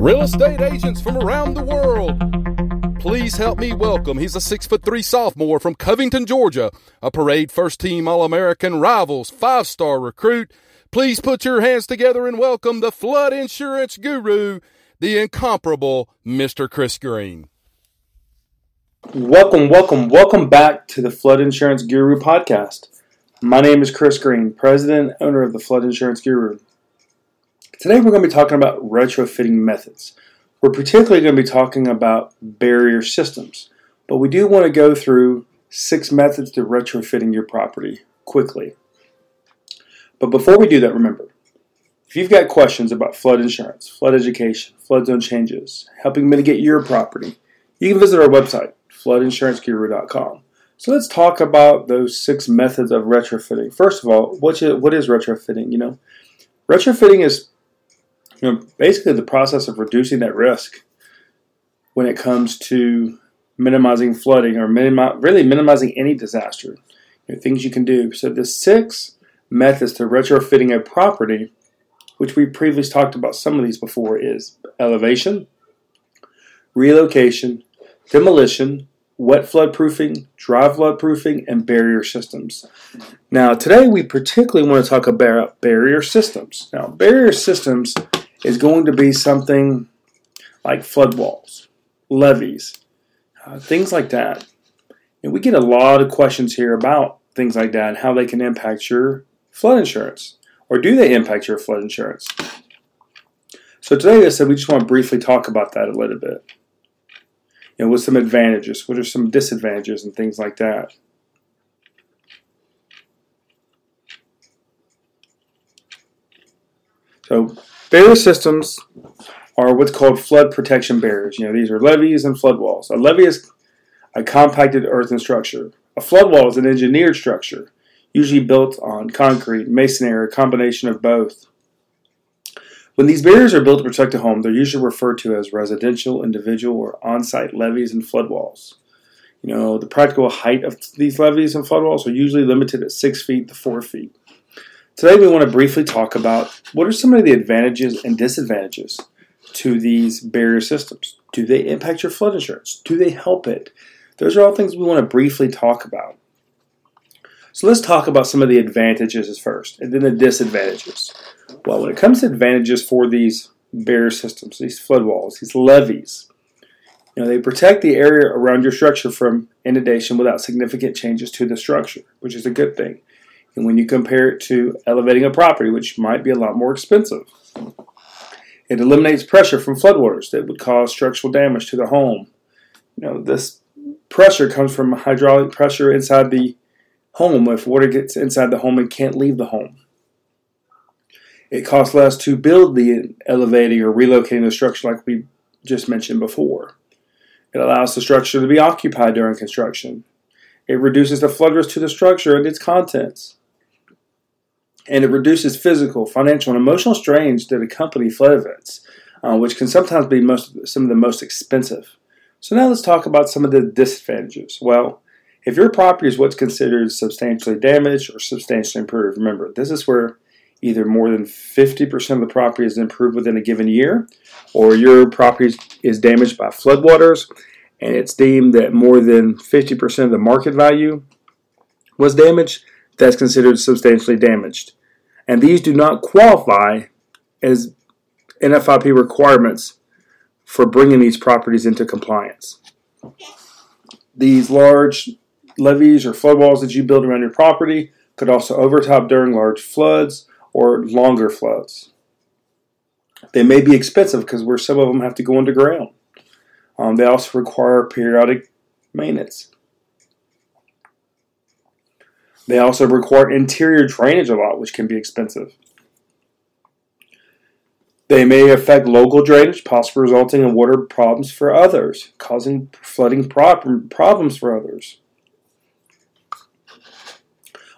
Real estate agents from around the world. Please help me welcome. He's a six foot three sophomore from Covington, Georgia, a parade first team All American rivals, five star recruit. Please put your hands together and welcome the flood insurance guru, the incomparable Mr. Chris Green. Welcome, welcome, welcome back to the Flood Insurance Guru podcast. My name is Chris Green, president and owner of the Flood Insurance Guru. Today we're going to be talking about retrofitting methods. We're particularly going to be talking about barrier systems, but we do want to go through six methods to retrofitting your property quickly. But before we do that, remember, if you've got questions about flood insurance, flood education, flood zone changes, helping mitigate your property, you can visit our website, floodinsuranceguru.com. So let's talk about those six methods of retrofitting. First of all, what is retrofitting? You know, retrofitting is you know, basically the process of reducing that risk when it comes to minimizing flooding or minimi- really minimizing any disaster. You know, things you can do. So the six methods to retrofitting a property, which we previously talked about some of these before, is elevation, relocation, demolition, wet flood proofing, dry flood proofing, and barrier systems. Now, today we particularly want to talk about barrier systems. Now, barrier systems is going to be something like flood walls, levees, uh, things like that. And we get a lot of questions here about things like that and how they can impact your flood insurance. Or do they impact your flood insurance? So today, I said we just want to briefly talk about that a little bit. You know, with some advantages, what are some disadvantages and things like that. So Barrier systems are what's called flood protection barriers. You know, these are levees and flood walls. A levee is a compacted earthen structure. A flood wall is an engineered structure, usually built on concrete, masonry, or a combination of both. When these barriers are built to protect a home, they're usually referred to as residential, individual, or on-site levees and flood walls. You know, the practical height of these levees and flood walls are usually limited at 6 feet to 4 feet. Today, we want to briefly talk about what are some of the advantages and disadvantages to these barrier systems. Do they impact your flood insurance? Do they help it? Those are all things we want to briefly talk about. So let's talk about some of the advantages first, and then the disadvantages. Well, when it comes to advantages for these barrier systems, these flood walls, these levees, you know, they protect the area around your structure from inundation without significant changes to the structure, which is a good thing. And when you compare it to elevating a property, which might be a lot more expensive, it eliminates pressure from floodwaters that would cause structural damage to the home. You know, this pressure comes from hydraulic pressure inside the home. If water gets inside the home, it can't leave the home. It costs less to build the elevating or relocating the structure, like we just mentioned before. It allows the structure to be occupied during construction. It reduces the flood risk to the structure and its contents and it reduces physical, financial, and emotional strains that accompany flood events, uh, which can sometimes be most, some of the most expensive. So now let's talk about some of the disadvantages. Well, if your property is what's considered substantially damaged or substantially improved, remember this is where either more than 50% of the property is improved within a given year, or your property is damaged by floodwaters and it's deemed that more than 50% of the market value was damaged, that's considered substantially damaged and these do not qualify as NFIP requirements for bringing these properties into compliance. These large levees or flood walls that you build around your property could also overtop during large floods or longer floods. They may be expensive because where some of them have to go underground. Um, they also require periodic maintenance. They also require interior drainage a lot, which can be expensive. They may affect local drainage, possibly resulting in water problems for others, causing flooding problems for others.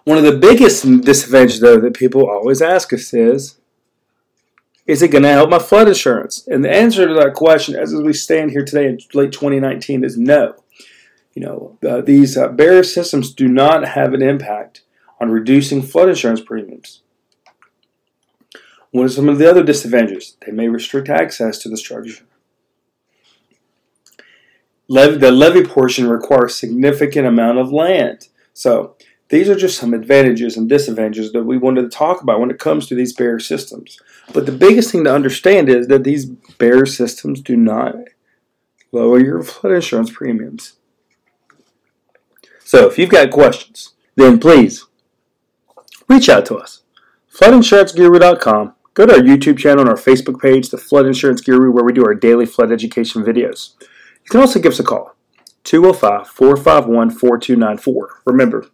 One of the biggest disadvantages, though, that people always ask us is Is it going to help my flood insurance? And the answer to that question, as we stand here today in late 2019, is no. You know, uh, these uh, barrier systems do not have an impact on reducing flood insurance premiums. What are some of the other disadvantages? They may restrict access to the structure. the levee portion requires significant amount of land. So these are just some advantages and disadvantages that we wanted to talk about when it comes to these barrier systems. But the biggest thing to understand is that these barrier systems do not lower your flood insurance premiums. So if you've got questions, then please reach out to us. FloodInsuranceGuru.com. Go to our YouTube channel and our Facebook page, The Flood Insurance Guru, where we do our daily flood education videos. You can also give us a call, 205 451 4294. Remember,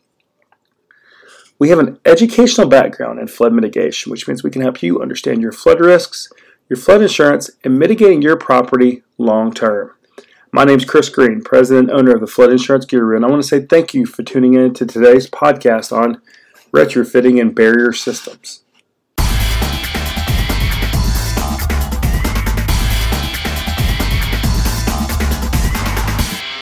we have an educational background in flood mitigation, which means we can help you understand your flood risks, your flood insurance, and mitigating your property long term. My name is Chris Green, president owner of the Flood Insurance Guru, and I want to say thank you for tuning in to today's podcast on retrofitting and barrier systems.